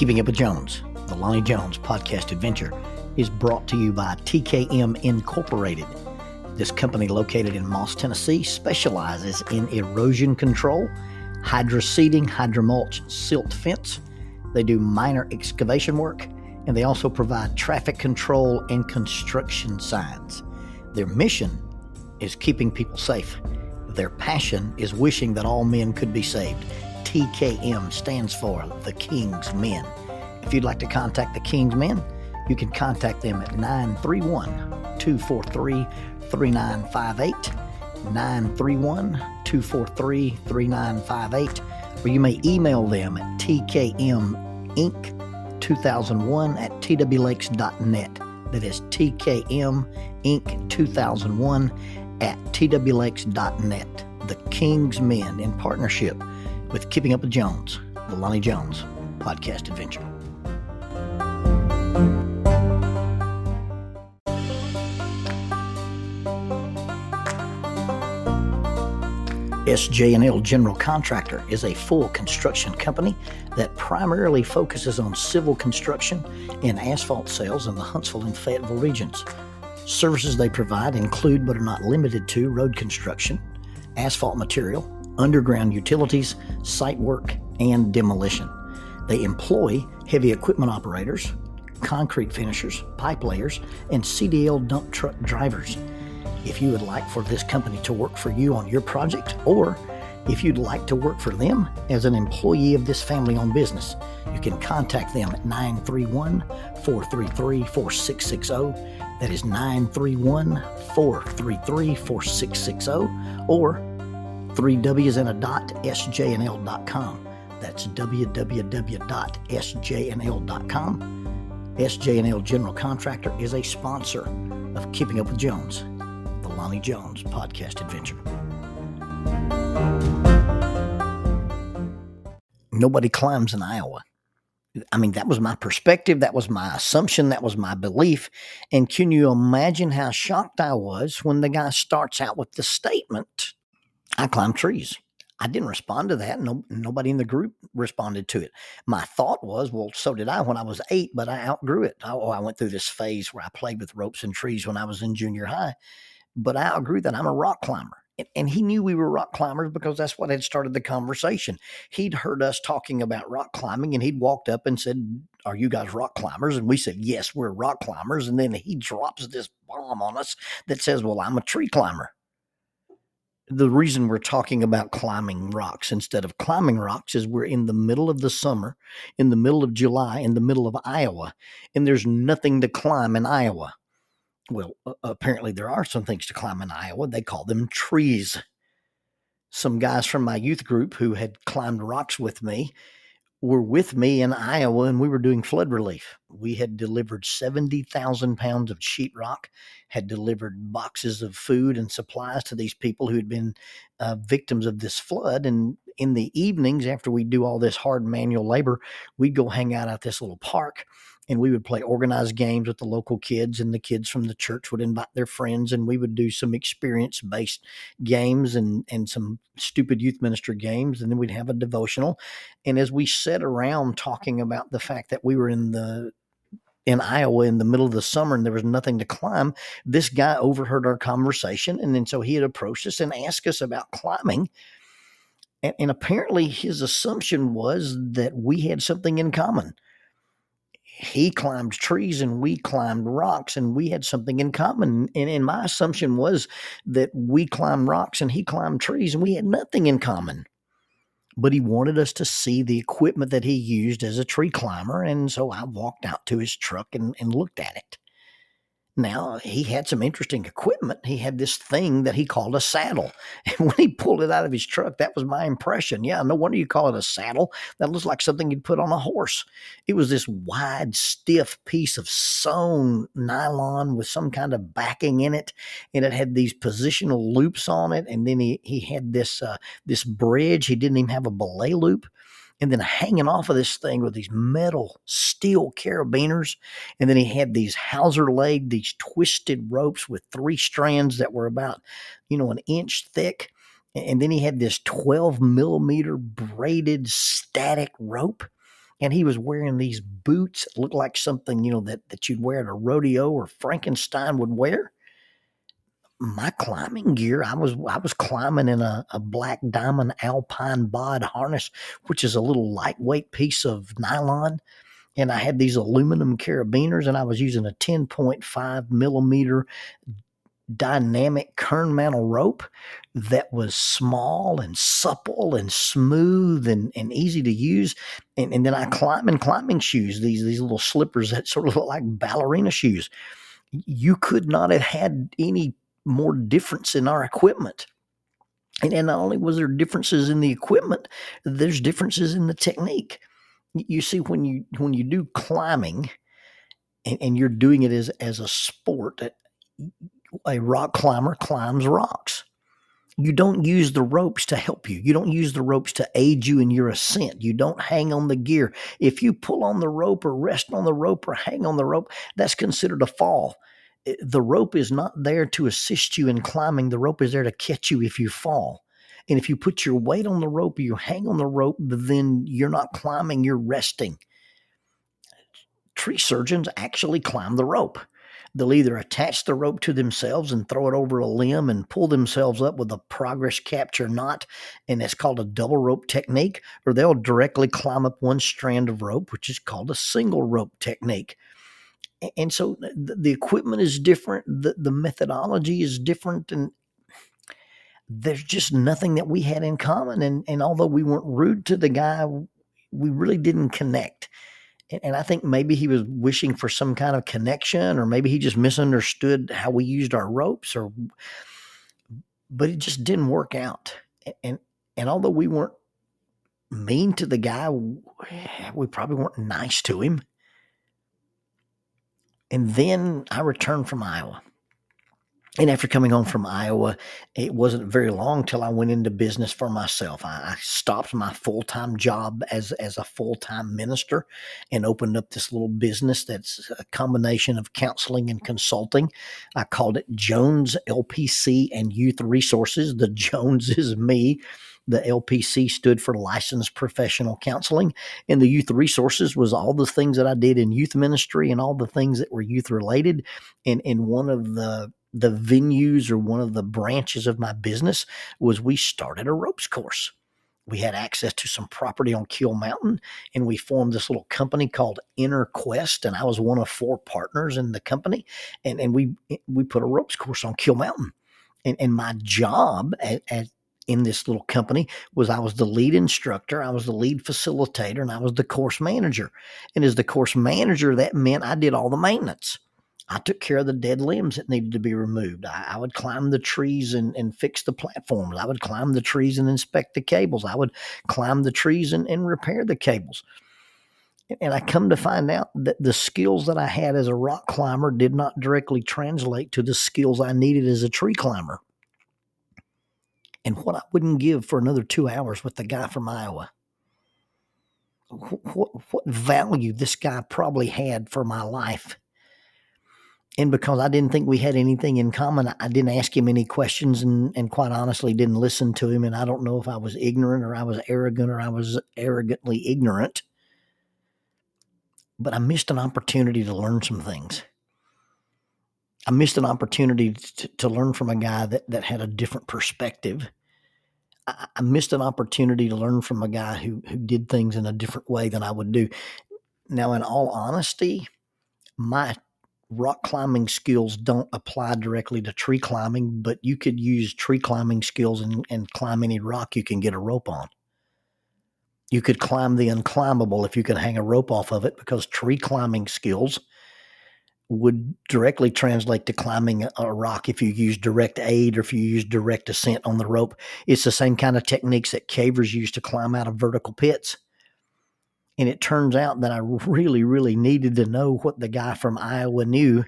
Keeping Up with Jones, the Lonnie Jones podcast adventure, is brought to you by TKM Incorporated. This company, located in Moss, Tennessee, specializes in erosion control, hydro seeding, hydromulch, silt fence. They do minor excavation work, and they also provide traffic control and construction signs. Their mission is keeping people safe. Their passion is wishing that all men could be saved. TKM stands for the King's Men. If you'd like to contact the King's Men, you can contact them at 931 243 3958. 931 243 3958. Or you may email them at tkminc2001 at twlakes.net. That is tkminc2001 at twlakes.net. The King's Men in partnership with Keeping Up with Jones, the Lonnie Jones podcast adventure. SJ&L General Contractor is a full construction company that primarily focuses on civil construction and asphalt sales in the Huntsville and Fayetteville regions. Services they provide include but are not limited to road construction, asphalt material, underground utilities, site work, and demolition. They employ heavy equipment operators, concrete finishers, pipe layers, and CDL dump truck drivers. If you would like for this company to work for you on your project, or if you'd like to work for them as an employee of this family owned business, you can contact them at 931 433 4660. That is 931 433 4660 or three W's and a dot, sjandl.com. That's www.sjandl.com. SJ&L General Contractor is a sponsor of Keeping Up with Jones, the Lonnie Jones podcast adventure. Nobody climbs in Iowa. I mean, that was my perspective. That was my assumption. That was my belief. And can you imagine how shocked I was when the guy starts out with the statement, I climb trees. I didn't respond to that. No, nobody in the group responded to it. My thought was, well, so did I when I was eight, but I outgrew it. I, oh, I went through this phase where I played with ropes and trees when I was in junior high, but I outgrew that. I'm a rock climber. And he knew we were rock climbers because that's what had started the conversation. He'd heard us talking about rock climbing and he'd walked up and said, Are you guys rock climbers? And we said, Yes, we're rock climbers. And then he drops this bomb on us that says, Well, I'm a tree climber the reason we're talking about climbing rocks instead of climbing rocks is we're in the middle of the summer, in the middle of July, in the middle of Iowa, and there's nothing to climb in Iowa. Well, apparently there are some things to climb in Iowa. They call them trees. Some guys from my youth group who had climbed rocks with me were with me in Iowa and we were doing flood relief. We had delivered 70,000 pounds of sheetrock, had delivered boxes of food and supplies to these people who had been uh, victims of this flood. And in the evenings, after we'd do all this hard manual labor, we'd go hang out at this little park and we would play organized games with the local kids and the kids from the church would invite their friends and we would do some experience based games and and some stupid youth minister games and then we'd have a devotional and as we sat around talking about the fact that we were in the in Iowa in the middle of the summer and there was nothing to climb, this guy overheard our conversation. And then so he had approached us and asked us about climbing. And, and apparently his assumption was that we had something in common he climbed trees and we climbed rocks and we had something in common. And, and my assumption was that we climbed rocks and he climbed trees and we had nothing in common. But he wanted us to see the equipment that he used as a tree climber. And so I walked out to his truck and, and looked at it. Now, he had some interesting equipment. He had this thing that he called a saddle. And when he pulled it out of his truck, that was my impression. Yeah, no wonder you call it a saddle. That looks like something you'd put on a horse. It was this wide, stiff piece of sewn nylon with some kind of backing in it. And it had these positional loops on it. And then he, he had this, uh, this bridge. He didn't even have a belay loop and then hanging off of this thing with these metal steel carabiners. And then he had these hawser leg, these twisted ropes with three strands that were about, you know, an inch thick. And then he had this 12 millimeter braided static rope. and he was wearing these boots that looked like something you know that that you'd wear at a rodeo or Frankenstein would wear. My climbing gear, I was I was climbing in a, a black diamond alpine bod harness, which is a little lightweight piece of nylon. And I had these aluminum carabiners, and I was using a 10.5 millimeter dynamic kernmantle rope that was small and supple and smooth and, and easy to use. And, and then I climb in climbing shoes, these, these little slippers that sort of look like ballerina shoes. You could not have had any more difference in our equipment. And, and not only was there differences in the equipment, there's differences in the technique. You see, when you when you do climbing, and, and you're doing it as as a sport, a rock climber climbs rocks. You don't use the ropes to help you. You don't use the ropes to aid you in your ascent. You don't hang on the gear. If you pull on the rope or rest on the rope or hang on the rope, that's considered a fall. Eh, the rope is not there to assist you in climbing. The rope is there to catch you if you fall. And if you put your weight on the rope you hang on the rope, then you're not climbing, you're resting. Tree surgeons actually climb the rope. They'll either attach the rope to themselves and throw it over a limb and pull themselves up with a progress capture knot, and it's called a double rope technique, or they'll directly climb up one strand of rope, which is called a single rope technique. And so uh, the equipment is different, the, the methodology is different, and there's just nothing that we had in common. And, and although we weren't rude to the guy, we really didn't connect and I think maybe he was wishing for some kind of connection, or maybe he just misunderstood how we used our ropes, or but it just didn't work out. And and although we weren't mean to the guy, we probably weren't nice to him. And then I returned from Iowa. And after coming home from Iowa, it wasn't very long till I went into business for myself. I, stopped my full time job as as a full time minister and opened up this little business that's a combination of counseling and consulting. I called it Jones LPC and Youth Resources. The Jones is me. The LPC stood for Licensed Professional Counseling, and the Youth Resources was all the things that I did in youth ministry and all the things that were youth related. And and one of the the venues or one of the branches of my business was we started a ropes course. We had access to some property on Keel Mountain, and we formed this little company called Inner Quest. And I was one of four partners in the company, and and we we put a ropes course on Keel Mountain. And and my job at, at in this little company was I was the lead instructor, I was the lead facilitator, and I was the course manager. And as the course manager, that meant I did all the maintenance. I took care of the dead limbs that needed to be removed. I, I, would climb the trees and, and fix the platforms. I would climb the trees and inspect the cables. I would climb the trees and, and repair the cables. And I come to find out that the skills that I had as a rock climber did not directly translate to the skills I needed as a tree climber. And what I wouldn't give for another two hours with the guy from Iowa. What, what value this guy probably had for my life and because I didn't think we had anything in common, I didn't ask him any questions and, and quite honestly didn't listen to him. And I don't know if I was ignorant or I was arrogant or I was arrogantly ignorant. But I missed an opportunity to learn some things. I missed an opportunity to, to learn from a guy that, that had a different perspective. I, I missed an opportunity to learn from a guy who, who did things in a different way than I would do. Now, in all honesty, my rock climbing skills don't apply directly to tree climbing, but you could use tree climbing skills and, and climb any rock you can get a rope on. You could climb the unclimbable if you could hang a rope off of it because tree climbing skills would directly translate to climbing a rock if you use direct aid or if you use direct ascent on the rope. It's the same kind of techniques that cavers use to climb out of vertical pits. And it turns out that I really, really needed to know what the guy from Iowa knew,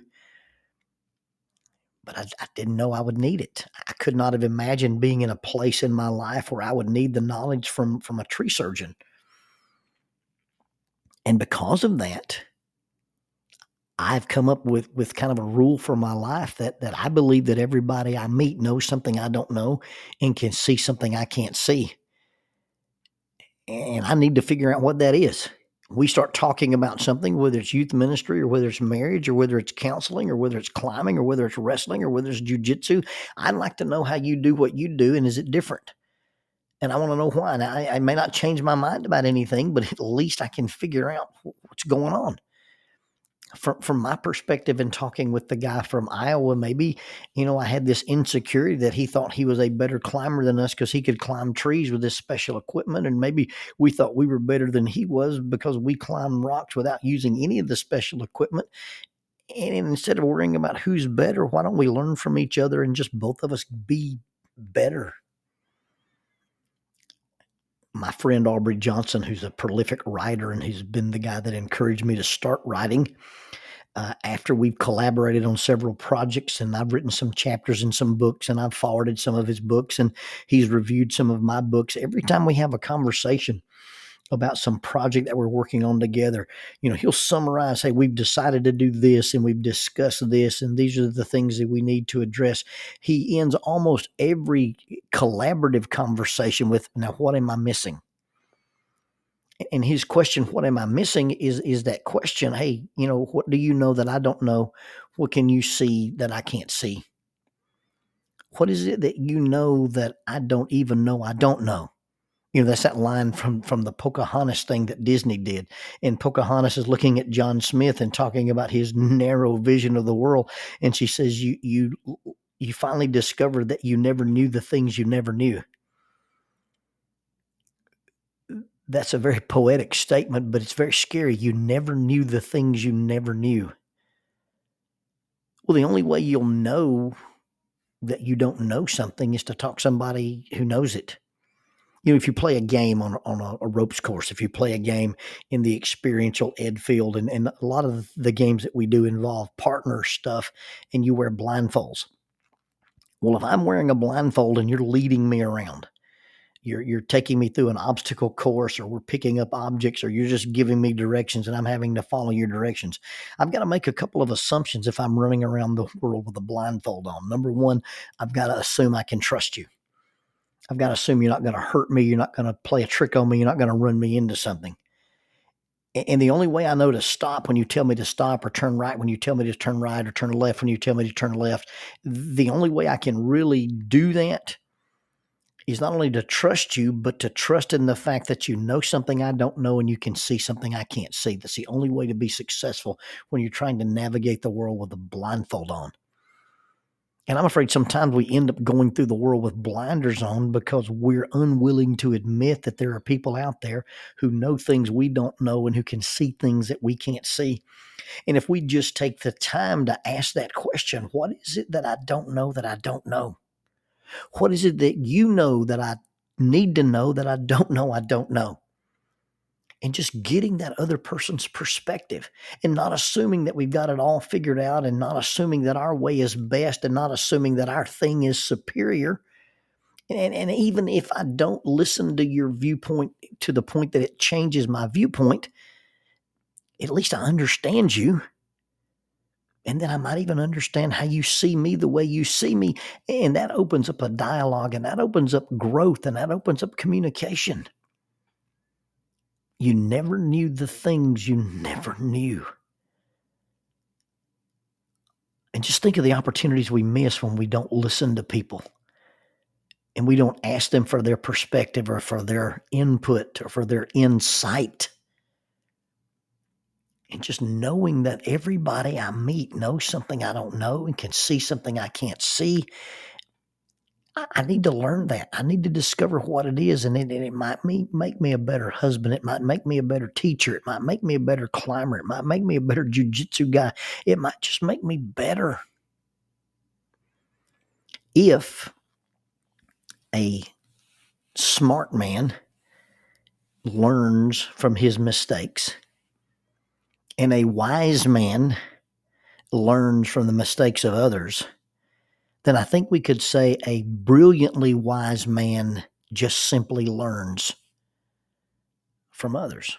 but I, I, didn't know I would need it. I could not have imagined being in a place in my life where I would need the knowledge from, from a tree surgeon. And because of that, I've come up with, with kind of a rule for my life that, that I believe that everybody I meet knows something I don't know and can see something I can't see and I need to figure out what that is. we start talking about something, whether it's youth ministry or whether it's marriage or whether it's counseling or whether it's climbing or whether it's wrestling or whether it's jujitsu, I'd like to know how you do what you do and is it different? And I want to know why. And I, I may not change my mind about anything, but at least I can figure out what's going on from from my perspective in talking with the guy from Iowa, maybe you know I had this insecurity that he thought he was a better climber than us because he could climb trees with this special equipment, and maybe we thought we were better than he was because we climbed rocks without using any of the special equipment. And instead of worrying about who's better, why don't we learn from each other and just both of us be better? My friend Aubrey Johnson, who's a prolific writer and who's been the guy that encouraged me to start writing. Uh, after we've collaborated on several projects, and I've written some chapters in some books, and I've forwarded some of his books, and he's reviewed some of my books. Every time we have a conversation, about some project that we're working on together. You know, he'll summarize, hey, we've decided to do this and we've discussed this, and these are the things that we need to address. He ends almost every collaborative conversation with, now, what am I missing? And his question, what am I missing, is is that question, hey, you know, what do you know that I don't know? What can you see that I can't see? What is it that you know that I don't even know I don't know? You know that's that line from from the pocahontas thing that disney did. And pocahontas is looking at john smith and talking about his narrow vision of the world. And she says you you you finally discovered that you never knew the things you never knew. That's a very poetic statement but it's very scary. You never knew the things you never knew. Well the only way you'll know that you don't know something is to talk somebody who knows it you know, if you play a game on on a, a, ropes course, if you play a game in the experiential ed field, and, and a lot of the games that we do involve partner stuff, and you wear blindfolds. Well, if I'm wearing a blindfold and you're leading me around, you're you're taking me through an obstacle course, or we're picking up objects, or you're just giving me directions, and I'm having to follow your directions. I've got to make a couple of assumptions if I'm running around the world with a blindfold on. Number one, I've got to assume I can trust you. I've got to assume you're not going to hurt me. You're not going to play a trick on me. You're not going to run me into something. And the only way I know to stop when you tell me to stop or turn right when you tell me to turn right or turn left when you tell me to turn left, the only way I can really do that is not only to trust you, but to trust in the fact that you know something I don't know and you can see something I can't see. That's the only way to be successful when you're trying to navigate the world with a blindfold on. And I'm afraid sometimes we end up going through the world with blinders on because we're unwilling to admit that there are people out there who know things we don't know and who can see things that we can't see. And if we just take the time to ask that question, what is it that I don't know that I don't know? What is it that you know that I need to know that I don't know I don't know? And just getting that other person's perspective and not assuming that we've got it all figured out and not assuming that our way is best and not assuming that our thing is superior. And, and even if I don't listen to your viewpoint to the point that it changes my viewpoint, at least I understand you. And then I might even understand how you see me the way you see me. And that opens up a dialogue and that opens up growth and that opens up communication. You never knew the things you never knew. And just think of the opportunities we miss when we don't listen to people and we don't ask them for their perspective or for their input or for their insight. And just knowing that everybody I meet knows something I don't know and can see something I can't see I need to learn that. I need to discover what it is, and it, and it might me, make me a better husband. It might make me a better teacher. It might make me a better climber. It might make me a better jujitsu guy. It might just make me better. If a smart man learns from his mistakes, and a wise man learns from the mistakes of others then I think we could say a brilliantly wise man just simply learns from others.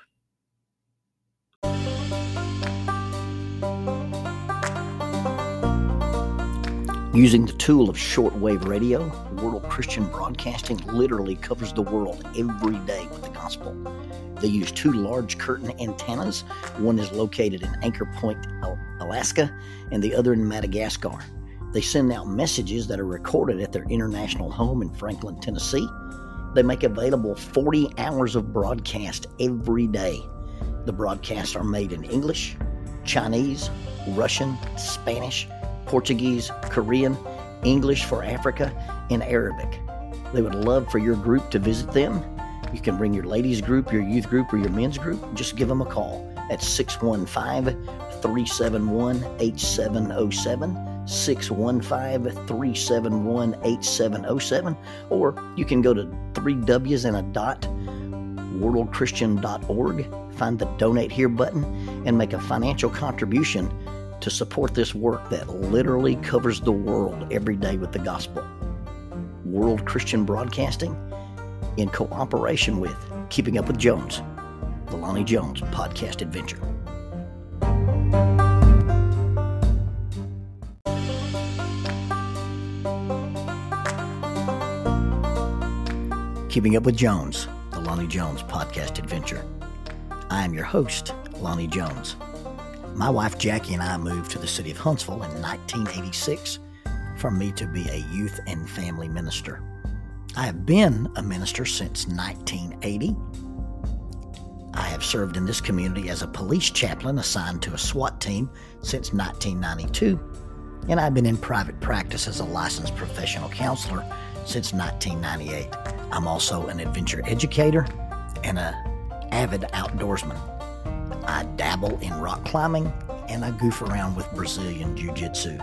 Using the tool of shortwave radio, World Christian Broadcasting literally covers the world every day with the gospel. They use two large curtain antennas. One is located in Anchor Point, Alaska, and the other in Madagascar. They send out messages that are recorded at their international home in Franklin, Tennessee. They make available 40 hours of broadcast every day. The broadcasts are made in English, Chinese, Russian, Spanish, Portuguese, Korean, English for Africa, and Arabic. They would love for your group to visit them. You can bring your ladies group, your youth group, or your men's group. Just give them a call at 615 371 8707. 615 371 8707. Or you can go to three W's and a dot, worldchristian.org, find the donate here button, and make a financial contribution to support this work that literally covers the world every day with the gospel. World Christian Broadcasting, in cooperation with Keeping Up with Jones, the Lonnie Jones podcast adventure. Keeping Up with Jones, the Lonnie Jones podcast adventure. I am your host, Lonnie Jones. My wife Jackie and I moved to the city of Huntsville in 1986 for me to be a youth and family minister. I have been a minister since 1980. I have served in this community as a police chaplain assigned to a SWAT team since 1992, and I've been in private practice as a licensed professional counselor since 1998. I'm also an adventure educator and an avid outdoorsman. I dabble in rock climbing, and I goof around with Brazilian Jiu Jitsu.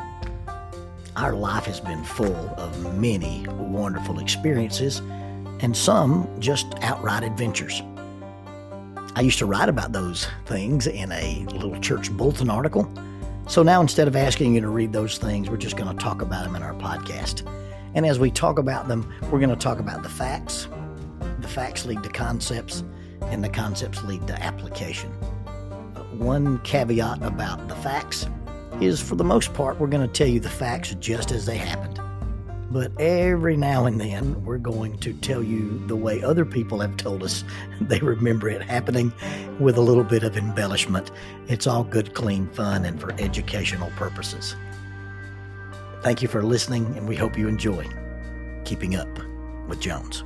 Our life has been full of many wonderful experiences, and some just outright adventures. I used to write about those things in a little church bulletin article. So now instead of asking you to read those things, we're just going to talk about them in our podcast. And as we talk about them, we're going to talk about the facts. The facts lead to concepts, and the concepts lead to application uh, one caveat about the facts is for the most part, we're going to tell you the facts just as they happened. But every now and then, we're going to tell you the way other people have told us they remember it happening with a little bit of embellishment. It's all good, clean fun and for educational purposes. Thank you for listening, and we hope you enjoy Keeping Up with Jones.